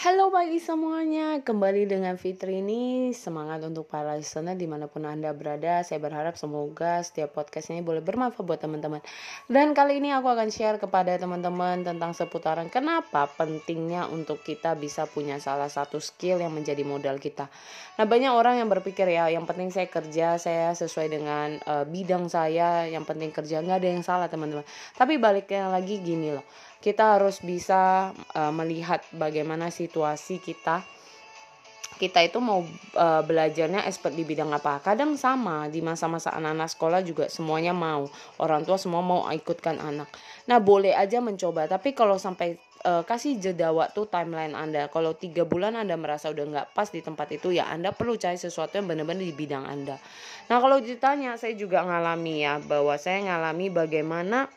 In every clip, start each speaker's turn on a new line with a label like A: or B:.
A: Halo pagi semuanya, kembali dengan Fitri ini. Semangat untuk para listener di mana pun Anda berada. Saya berharap semoga setiap podcast ini boleh bermanfaat buat teman-teman. Dan kali ini aku akan share kepada teman-teman tentang seputaran Kenapa pentingnya untuk kita bisa punya salah satu skill yang menjadi modal kita. Nah banyak orang yang berpikir ya yang penting saya kerja, saya sesuai dengan uh, bidang saya Yang penting kerja, nggak ada yang salah teman-teman. Tapi baliknya lagi gini loh. Kita harus bisa uh, melihat bagaimana situasi kita kita itu mau uh, belajarnya expert di bidang apa? Kadang sama di masa-masa anak-anak sekolah juga semuanya mau orang tua semua mau ikutkan anak. Nah boleh aja mencoba tapi kalau sampai uh, kasih jeda waktu timeline anda kalau tiga bulan anda merasa udah nggak pas di tempat itu ya anda perlu cari sesuatu yang benar-benar di bidang anda. Nah kalau ditanya saya juga ngalami ya bahwa saya ngalami bagaimana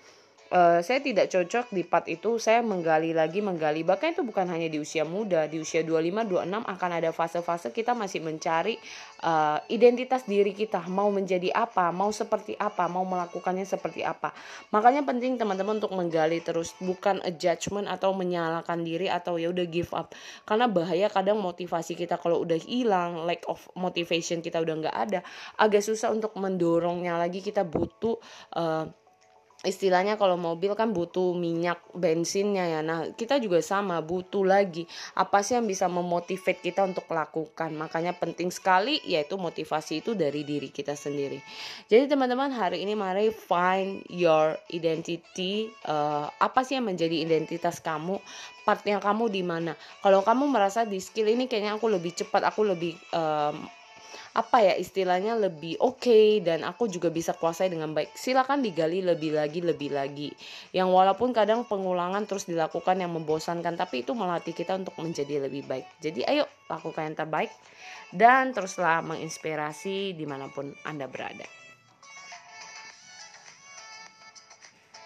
A: uh, saya tidak cocok di part itu saya menggali lagi menggali. Bahkan itu bukan hanya di usia muda di usia 25 26 akan ada fase-fase kita masih mencari uh, identitas diri kita. Mau menjadi apa mau seperti apa mau melakukannya seperti apa. Makanya penting teman-teman untuk menggali terus. Bukan a judgment atau menyalahkan diri atau ya udah give up. Karena bahaya kadang motivasi kita kalau udah hilang lack of motivation kita udah nggak ada. Agak susah untuk mendorongnya lagi. Kita butuh uh, istilahnya kalau mobil kan butuh minyak bensinnya ya. Nah kita juga sama butuh lagi. Apa sih yang bisa memotivate kita untuk lakukan? Makanya penting sekali yaitu motivasi itu dari diri kita sendiri. Jadi teman-teman hari ini mari find your identity uh, apa sih yang menjadi identitas kamu? Partnya kamu di mana? Kalau kamu merasa di skill ini kayaknya aku lebih cepat aku lebih um, apa ya istilahnya lebih oke okay, dan aku juga bisa kuasai dengan baik. Silakan digali lebih lagi lebih lagi. Yang walaupun kadang pengulangan terus dilakukan yang membosankan tapi itu melatih kita untuk menjadi lebih baik. Jadi ayo lakukan yang terbaik dan teruslah menginspirasi di mana pun anda berada